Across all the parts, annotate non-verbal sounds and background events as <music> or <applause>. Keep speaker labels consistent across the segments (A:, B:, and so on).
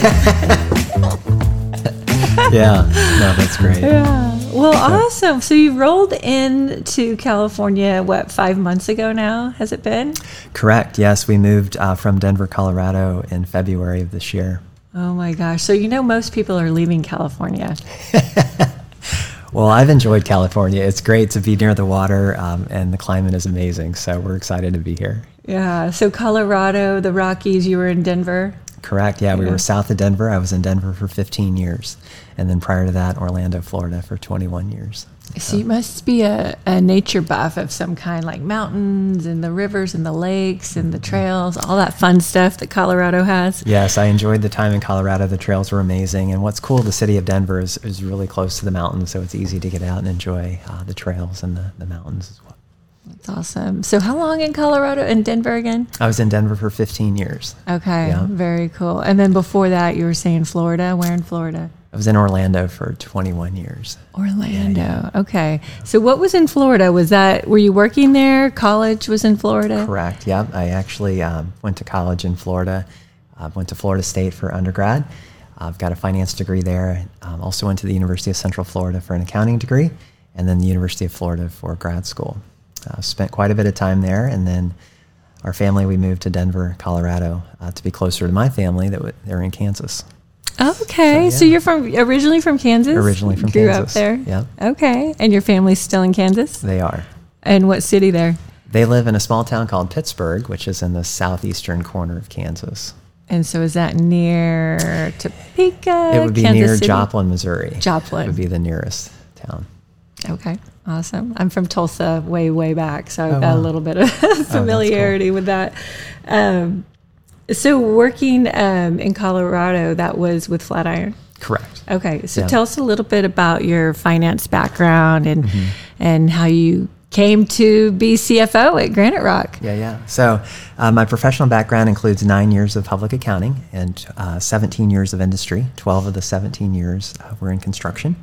A: <laughs> yeah, no, that's great.
B: Yeah. Well, awesome. So you rolled into California, what, five months ago now? Has it been?
A: Correct. Yes, we moved uh, from Denver, Colorado in February of this year.
B: Oh my gosh. So you know most people are leaving California. <laughs>
A: Well, I've enjoyed California. It's great to be near the water, um, and the climate is amazing. So we're excited to be here.
B: Yeah. So Colorado, the Rockies, you were in Denver.
A: Correct. Yeah, we
B: Yeah.
A: were south of Denver. I was in Denver for 15 years, and then prior to that, Orlando, Florida, for 21 years.
B: So you must be a, a nature buff of some kind, like mountains and the rivers and the lakes and the trails, all that fun stuff that Colorado has.
A: Yes, I enjoyed the time in Colorado. The trails were amazing, and what's cool, the city of Denver is, is really close to the mountains, so it's easy to get out and enjoy uh, the trails and the, the mountains as well.
B: That's awesome. So how long in Colorado in Denver again?
A: I was in Denver for 15 years.
B: Okay,
A: Yeah.
B: very cool. And then before that, you were saying Florida. Where in Florida?
A: I was in Orlando for 21 years.
B: Orlando. Okay. So what was in Florida? Was that were you working there? College was in Florida.
A: Correct. Yeah, I actually um, went to college in Florida. Uh, went to Florida State for undergrad. I've got a finance degree there. Um, also went to the University of Central Florida for an accounting degree, and then the University of Florida for grad school. Uh, spent quite a bit of time there, and then our family we moved to Denver, Colorado, uh, to be closer to my family that w- they're in Kansas.
B: Okay.
A: So,
B: So, you're from originally from Kansas.
A: Originally from
B: Grew
A: Kansas.
B: up there.
A: Yep.
B: Okay. And your family's still in Kansas.
A: They are.
B: And what city there?
A: They live in a small town called Pittsburg, which is in the southeastern corner of Kansas.
B: And so is that near Topeka?
A: it would be
B: Kansas
A: near
B: City?
A: Joplin, Missouri.
B: Joplin.
A: would be the nearest town.
B: Okay. Awesome. I'm from Tulsa way, way back. So I've
A: Oh,
B: got a little bit of <laughs> familiarity with that. Um, so working um, in Colorado, that was with Flatiron.
A: Correct.
B: Okay, so
A: Yeah.
B: tell us a little bit about your finance background and
A: Mm-hmm.
B: and how you came to be CFO at Granite Rock.
A: Yeah, yeah. So, uh, my professional background includes nine years of public accounting and uh, 17 years of industry. 12 of the 17 years uh, were in construction.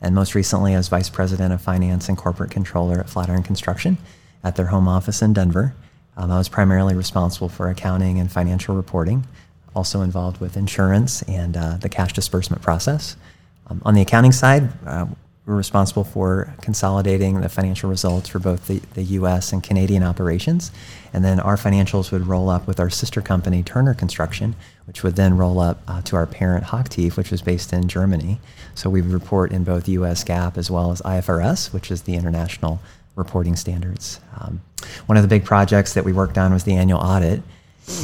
A: And most recently, as Vice President of Finance and Corporate Controller at Flatiron Construction at their home office in Denver. Um, I was primarily responsible for accounting and financial reporting, also involved with insurance and uh, the cash disbursement process. Um, on the accounting side, uh, we're responsible for consolidating the financial results for both the, the U.S. and Canadian operations. And then our financials would roll up with our sister company, Turner Construction, which would then roll up uh, to our parent, Hochtief, which was based in Germany. So we report in both U.S. GAAP as well as IFRS, which is the international reporting standards. Um, one of the big projects that we worked on was the annual audit.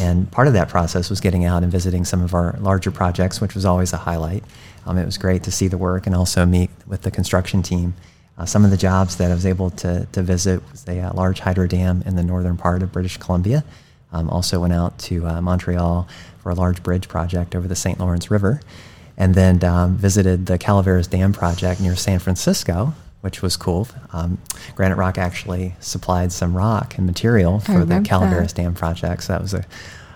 A: And part of that process was getting out and visiting some of our larger projects, which was always a highlight. Um, it was great to see the work and also meet with the construction team. Uh, some of the jobs that I was able to, to visit was a uh, large hydro dam in the northern part of British Columbia. Um, also went out to uh, Montreal for a large bridge project over the St. Lawrence River. And then um, visited the Calaveras Dam project near San Francisco, which was cool. Um, Granite Rock actually supplied some rock and material for the Calaveras
B: that.
A: Dam project, so that was a,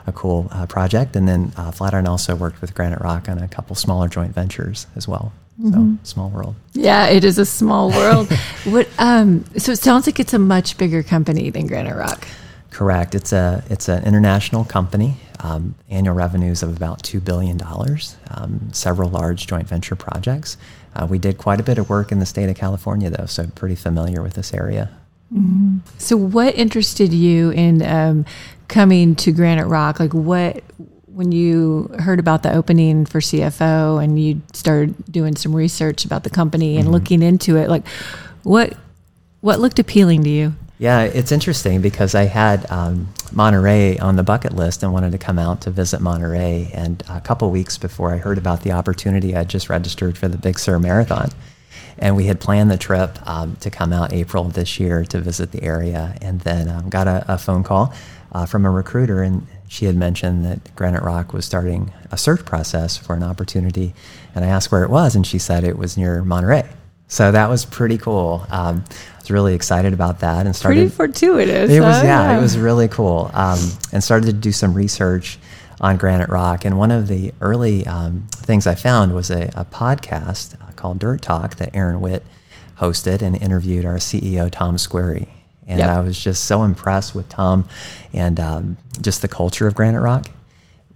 A: a cool uh, project. And then uh, Flatiron also worked with Granite Rock on a couple smaller joint ventures as well.
B: Mm-hmm.
A: So small world.
B: Yeah, it is a small world. <laughs> what? Um, so it sounds like it's a much bigger company than Granite Rock.
A: Correct. It's a it's an international company. Um, annual revenues of about two billion dollars. Um, several large joint venture projects. Uh, we did quite a bit of work in the state of California, though, so pretty familiar with this area.
B: So what interested you in um, coming to Granite Rock? Like what? When you heard about the opening for CFO and you started doing some research about the company and looking into it, like what what looked appealing to you?
A: Yeah, it's interesting because I had um, Monterey on the bucket list and wanted to come out to visit Monterey. And a couple weeks before I heard about the opportunity, I just registered for the Big Sur Marathon. And we had planned the trip um, to come out April this year to visit the area. And then um, got a, a phone call uh, from a recruiter, and she had mentioned that Granite Rock was starting a search process for an opportunity. And I asked where it was, and she said it was near Monterey. So that was pretty cool. Um, I was really excited about that and started.
B: Pretty fortuitous.
A: It was
B: huh?
A: yeah, it was really cool. Um, and started to do some research on Granite Rock. And one of the early um, things I found was a, a podcast uh, called Dirt Talk that Aaron Witt hosted and interviewed our CEO Tom Squeri. And
B: Yep.
A: I was just so impressed with Tom and um, just the culture of Granite Rock.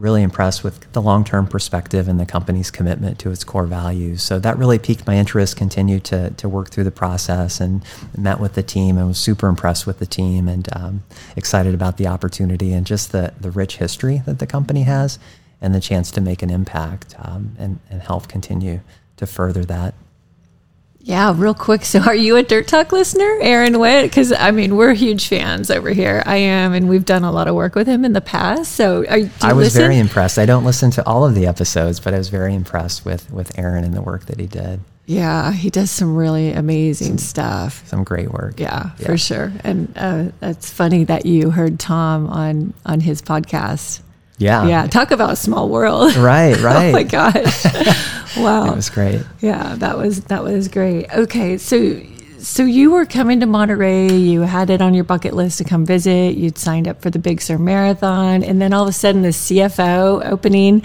A: Really impressed with the long term perspective and the company's commitment to its core values. So that really piqued my interest, continued to, to work through the process and met with the team and was super impressed with the team and um, excited about the opportunity and just the, the rich history that the company has and the chance to make an impact um, and, and help continue to further that.
B: Yeah, real quick. <laughs> So, are you a Dirt Talk listener, Aaron Witt? Because I mean, we're huge fans over here. I am, and we've done a lot of work with him in the past. So, are,
A: I was
B: listen?
A: very impressed. I don't listen to all of the episodes, but I was very impressed with with Aaron and the work that he did.
B: Yeah, he does some really amazing stuff.
A: Some great work.
B: Yeah, yeah. for sure. And uh, it's funny that you heard Tom on on his podcast.
A: Yeah.
B: Yeah. Talk about a small world. <laughs>
A: Right, right. <laughs>
B: oh my gosh. <laughs> wow.
A: That was great.
B: Yeah, that was that was great. Okay, so so you were coming to Monterey, you had it on your bucket list to come visit, you'd signed up for the Big Sur Marathon, and then all of a sudden the CFO opening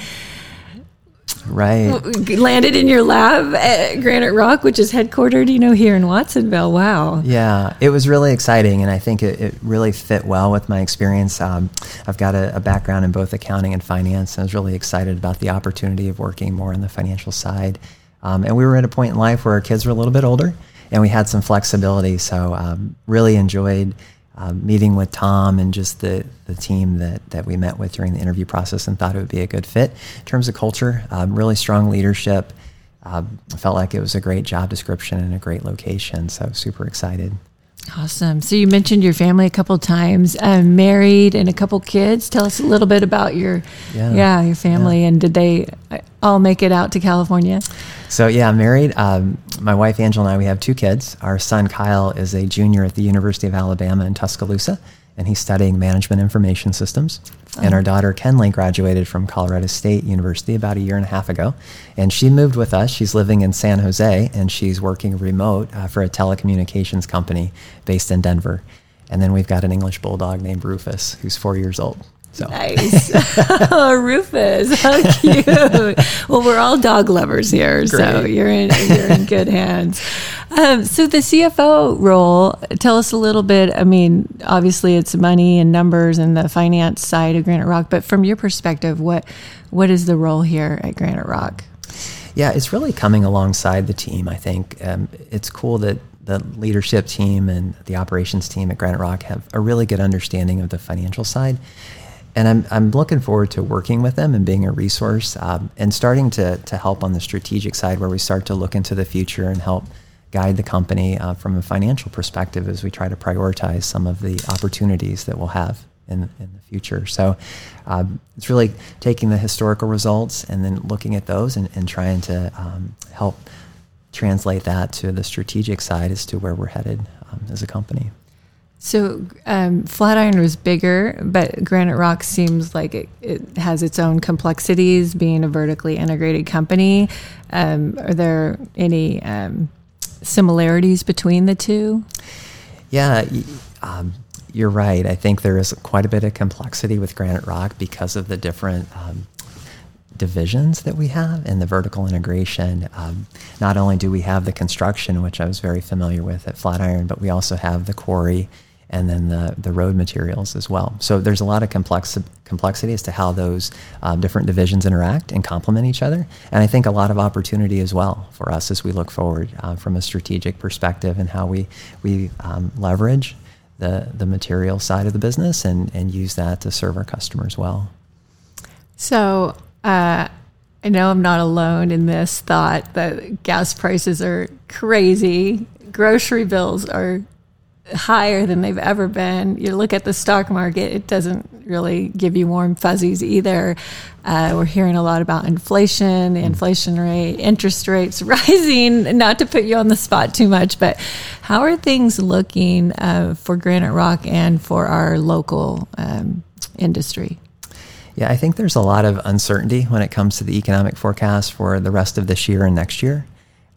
A: right
B: landed in your lab at Granite Rock, which is headquartered, you know, here in Watsonville. Wow.
A: Yeah, it was really exciting, and I think it, it really fit well with my experience. Um, I've got a, a, background in both accounting and finance, and I was really excited about the opportunity of working more on the financial side. Um, and we were at a point in life where our kids were a little bit older, and we had some flexibility. So um, really enjoyed uh, meeting with Tom and just the, the team that, that we met with during the interview process and thought it would be a good fit. In terms of culture, um, really strong leadership. Uh, felt like it was a great job description and a great location. So super excited.
B: Awesome. So you mentioned your family a couple times, um, married and a couple kids. Tell us a little bit about your, yeah, yeah your family, yeah. and did they all make it out to California?
A: So yeah, I'm married. Um, my wife Angela and I, we have two kids. Our son Kyle is a junior at the University of Alabama in Tuscaloosa, and he's studying management information systems. And our daughter Kenley graduated from Colorado State University about a year and a half ago, and she moved with us. She's living in San Jose, and she's working remote uh, for a telecommunications company based in Denver. And then we've got an English bulldog named Rufus, who's four years old.
B: So. Nice. oh, <laughs> Rufus, how <laughs> cute. well, we're all dog lovers here, Great. so you're in you're in good hands. Um, so the CFO role, tell us a little bit. I mean, obviously it's money and numbers and the finance side of Granite Rock, but from your perspective, what what is the role here at Granite Rock?
A: Yeah, it's really coming alongside the team. I think um, it's cool that the leadership team and the operations team at Granite Rock have a really good understanding of the financial side and I'm, I'm looking forward to working with them and being a resource um, and starting to, to help on the strategic side where we start to look into the future and help guide the company uh, from a financial perspective as we try to prioritize some of the opportunities that we'll have in, in the future. So um, it's really taking the historical results and then looking at those and, and trying to um, help translate that to the strategic side as to where we're headed um, as a company.
B: So um, Flatiron was bigger, but Granite Rock seems like it, it, has its own complexities. Being a vertically integrated company, um, are there any um, similarities between the two?
A: Yeah, um, you're right. I think there is quite a bit of complexity with Granite Rock because of the different um, divisions that we have and the vertical integration. Um, not only do we have the construction, which I was very familiar with at Flatiron, but we also have the quarry and then the, the road materials as well. So there's a lot of complex, complexity as to how those um, different divisions interact and complement each other. And I think a lot of opportunity as well for us as we look forward uh, from a strategic perspective and how we, we um, leverage the, the material side of the business and, and use that to serve our customers well.
B: So uh, I know I'm not alone in this thought that gas prices are crazy. Grocery bills are higher than they've ever been. You look at the stock market, it doesn't really give you warm fuzzies either. Uh, we're hearing a lot about inflation, the inflation rate, interest rates <laughs> rising. Not to put you on the spot too much, but how are things looking uh, for Granite Rock and for our local um, industry?
A: Yeah, I think there's a lot of uncertainty when it comes to the economic forecast for the rest of this year and next year.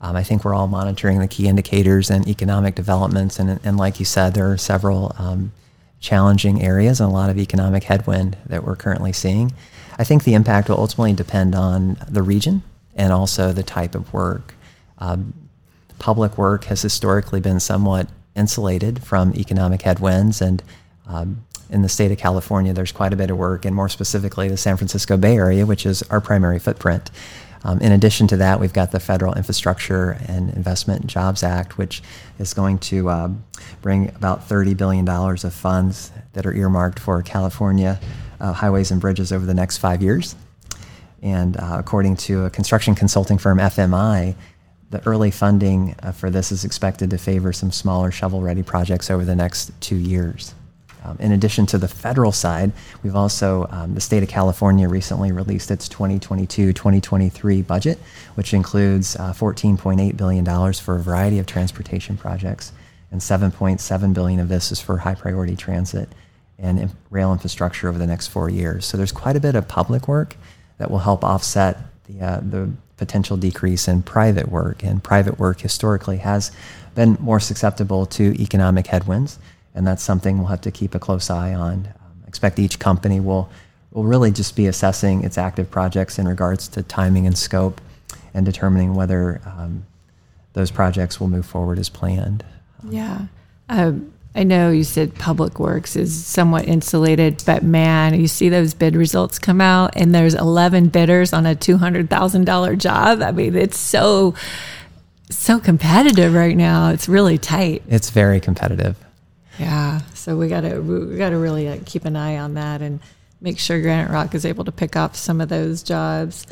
A: Um, I think we're all monitoring the key indicators and economic developments. And, and like you said, there are several um, challenging areas and a lot of economic headwind that we're currently seeing. I think the impact will ultimately depend on the region and also the type of work. Um, public work has historically been somewhat insulated from economic headwinds, and um, in the state of California, there's quite a bit of work, and more specifically, the San Francisco Bay Area, which is our primary footprint. Um, in addition to that, we've got the Federal Infrastructure and Investment and Jobs Act, which is going to uh, bring about $30 billion of funds that are earmarked for California uh, highways and bridges over the next five years. And uh, according to a construction consulting firm, FMI, the early funding uh, for this is expected to favor some smaller shovel ready projects over the next two years. Um, in addition to the federal side, we've also, um, the state of California recently released its 2022 2023 budget, which includes uh, $14.8 billion for a variety of transportation projects, and 7.7 billion of this is for high priority transit and rail infrastructure over the next four years. So there's quite a bit of public work that will help offset the, uh, the potential decrease in private work. And private work historically has been more susceptible to economic headwinds and that's something we'll have to keep a close eye on. Um, expect each company will will really just be assessing its active projects in regards to timing and scope, and determining whether um, those projects will move forward as planned.
B: Yeah. Um, I know you said Public Works is somewhat insulated, but man, you see those bid results come out, and there's 11 bidders on a $200,000 job. I mean, it's so so competitive right now. It's really tight.
A: It's very competitive.
B: Yeah, so we got to we got to really uh, keep an eye on that and make sure Granite Rock is able to pick up some of those jobs.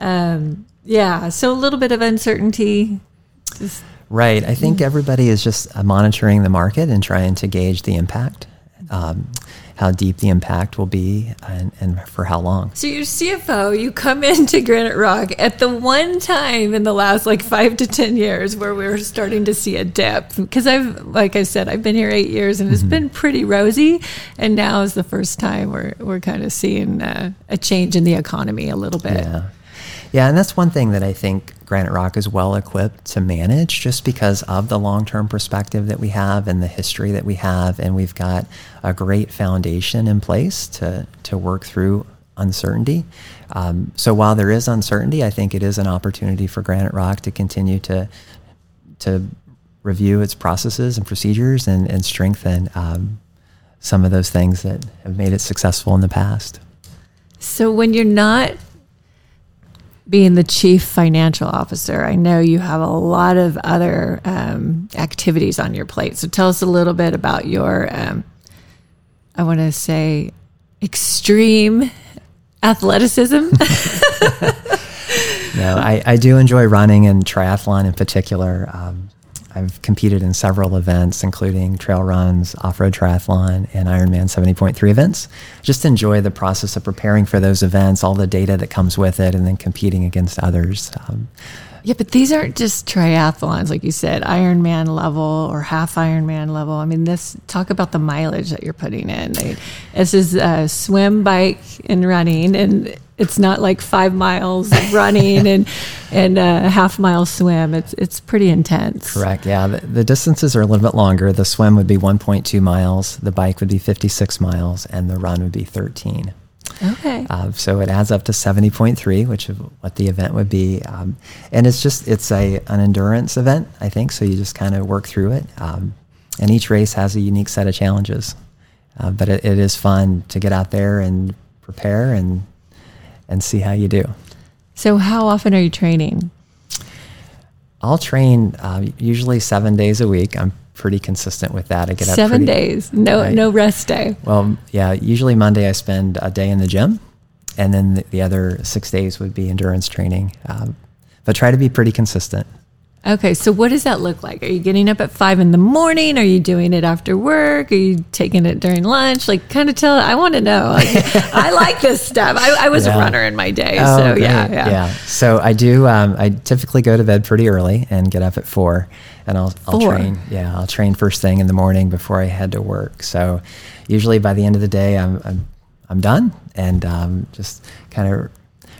B: Um, yeah, so a little bit of uncertainty.
A: Just, right. I think everybody is just monitoring the market and trying to gauge the impact. Um, how deep the impact will be and, and for how long.
B: So you're CFO, you come <laughs> into Granite Rock at the one time in the last like five to 10 years where we are starting to see a dip. Because I've, like I said, I've been here eight years and it's mm-hmm. been pretty rosy. And now is the first time we're, we're kind of seeing uh, a change in the economy a little bit.
A: Yeah. Yeah, and that's one thing that I think Granite Rock is well equipped to manage just because of the long term perspective that we have and the history that we have. And we've got a great foundation in place to, to work through uncertainty. Um, so while there is uncertainty, I think it is an opportunity for Granite Rock to continue to, to review its processes and procedures and, and strengthen um, some of those things that have made it successful in the past.
B: So when you're not being the chief financial officer, I know you have a lot of other um, activities on your plate. So tell us a little bit about your, um, I want to say, extreme athleticism. <laughs>
A: no, I, I do enjoy running and triathlon in particular. Um, I've competed in several events, including trail runs, off road triathlon, and Ironman 70.3 events. Just enjoy the process of preparing for those events, all the data that comes with it, and then competing against others. Um,
B: yeah, but these aren't just triathlons, like you said, Ironman level or half Ironman level. I mean, this talk about the mileage that you're putting in. This is a swim, bike, and running, and it's not like five miles running and <laughs> and a half mile swim. It's it's pretty intense.
A: Correct. Yeah, the, the, distances are a little bit longer. The swim would be 1.2 miles, the bike would be 56 miles, and the run would be 13.
B: Okay.
A: Uh, so it adds up to 70.3, which is what the event would be. Um, and it's just, it's a, an endurance event, I think. So you just kind of work through it. Um, and each race has a unique set of challenges. Uh, but it, it is fun to get out there and prepare and and see how you do.
B: So, how often are you training?
A: I'll train uh, usually seven days a week. I'm pretty consistent with that. I
B: get seven
A: pretty,
B: days, no I, no rest day.
A: Well, yeah. Usually Monday I spend a day in the gym, and then the, the other six days would be endurance training. Um, but try to be pretty consistent.
B: Okay, so what does that look like? Are you getting up at five in the morning? Are you doing it after work? Are you taking it during lunch? Like, kind of tell. I want to know. Like, <laughs> I like this stuff. I, I was yeah. a runner in my day, oh, so yeah, yeah,
A: yeah. So I do. Um, I typically go to bed pretty early and get up at four, and I'll, I'll
B: four.
A: train. Yeah, I'll train first thing in the morning before I head to work. So usually by the end of the day, I'm I'm, I'm done and um, just kind of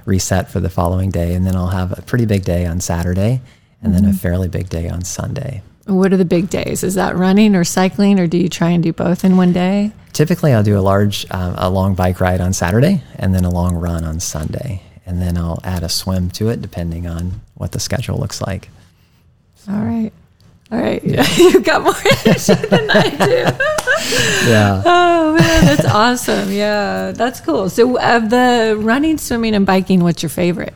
A: reset for the following day, and then I'll have a pretty big day on Saturday and then mm-hmm. a fairly big day on Sunday.
B: What are the big days? Is that running or cycling, or do you try and do both in one day?
A: Typically, I'll do a large, um, a long bike ride on Saturday, and then a long run on Sunday, and then I'll add a swim to it depending on what the schedule looks like.
B: So. All right. All right, yeah. <laughs> you've got more energy than I do. <laughs>
A: yeah.
B: Oh man, that's awesome. Yeah, that's cool. So, of the running, swimming, and biking, what's your favorite?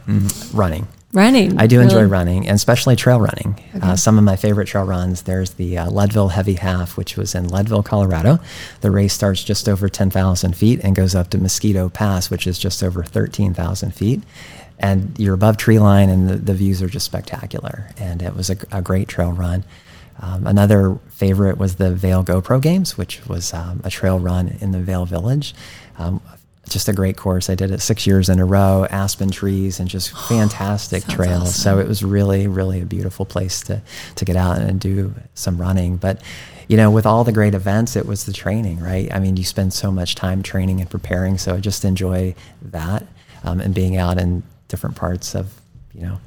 A: Running.
B: Running.
A: I do enjoy
B: really?
A: running, and especially trail running. Uh, some of my favorite trail runs. There's the uh, Leadville Heavy Half, which was in Leadville, Colorado. The race starts just over 10,000 feet and goes up to Mosquito Pass, which is just over 13,000 feet. And you're above tree line, and the, the views are just spectacular. And it was a, a great trail run. Um, another favorite was the Vail GoPro Games, which was um, a trail run in the Vail Village. Um, just a great course. I did it six years in a row, aspen trees, and just <gasps> fantastic
B: sounds
A: trails.
B: awesome.
A: So it was really, really a beautiful place to to get out and do some running. But you know, with all the great events, it was the training, right? I mean, you spend so much time training and preparing. So I just enjoy that um, and being out in different parts of you know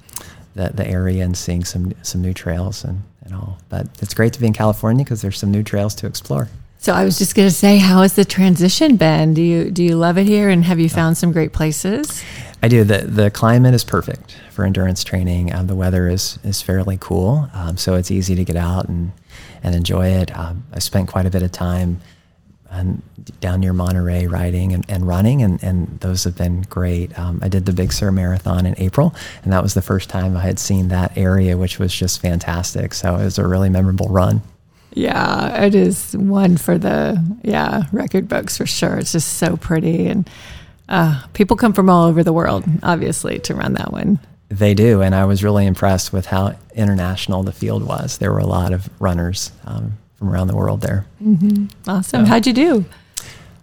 A: the the area and seeing some some new trails and and all. But it's great to be in California because there's some new trails to explore.
B: So, I was just going to say, how has the transition been? Do you do you love it here, and have you found some great places?
A: I do. the The climate is perfect for endurance training. Um, the weather is is fairly cool, um, so it's easy to get out and and enjoy it. Um, I spent quite a bit of time um, down near Monterey riding and, and running, and, and those have been great. Um, I did the Big Sur Marathon in April, and that was the first time I had seen that area, which was just fantastic. So it was a really memorable run.
B: Yeah, it is one for the yeah record books for sure. It's just so pretty, and uh, people come from all over the world, obviously, to run that one.
A: They do, and I was really impressed with how international the field was. There were a lot of runners um, from around the world there.
B: Awesome. How'd you do?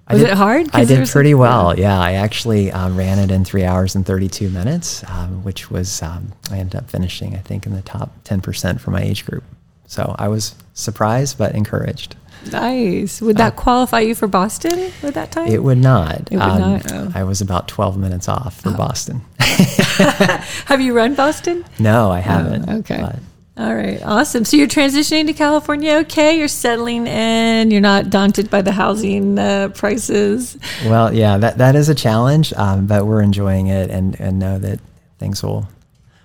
A: I
B: Was
A: did-
B: it hard?
A: I did pretty well. Yeah, I actually um, ran it in three hours and 32 minutes, um, which was, um, I ended up finishing, I think, in the top 10% for my age group. So I was surprised but encouraged.
B: Nice. Would that qualify you for Boston with that time?
A: Uh, It would not.
B: It would not, oh.
A: I was about 12 minutes off for Boston. <laughs> <laughs>
B: Have you run Boston?
A: no, I haven't.
B: Oh, okay.
A: but-
B: All right, awesome. So you're transitioning to California, okay? You're settling in. You're not daunted by the housing uh, prices.
A: Well, yeah, that, that is a challenge, um, but we're enjoying it and, and know that things will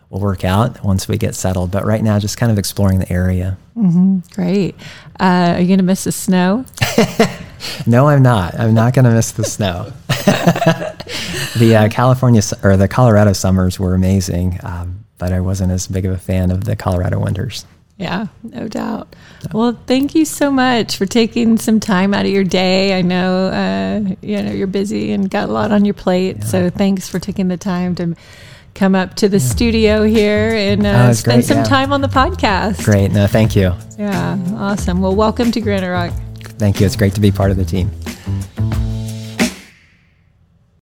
A: will work out once we get settled. But right now, just kind of exploring the area.
B: Great. Uh, are you going to miss the snow? <laughs>
A: No, I'm not. I'm not going to miss the snow. <laughs> the uh, California or the Colorado summers were amazing, um, but I wasn't as big of a fan of the Colorado winters.
B: Yeah, no doubt. Well, thank you so much for taking some time out of your day. I know uh, you know you're busy and got a lot on your plate, so thanks for taking the time to come up to the studio here and uh,
A: Oh,
B: spend
A: great,
B: some
A: yeah.
B: time on the podcast.
A: Great. No, thank you.
B: Yeah, awesome. Well, welcome to Granite Rock.
A: Thank you. It's great to be part of the team.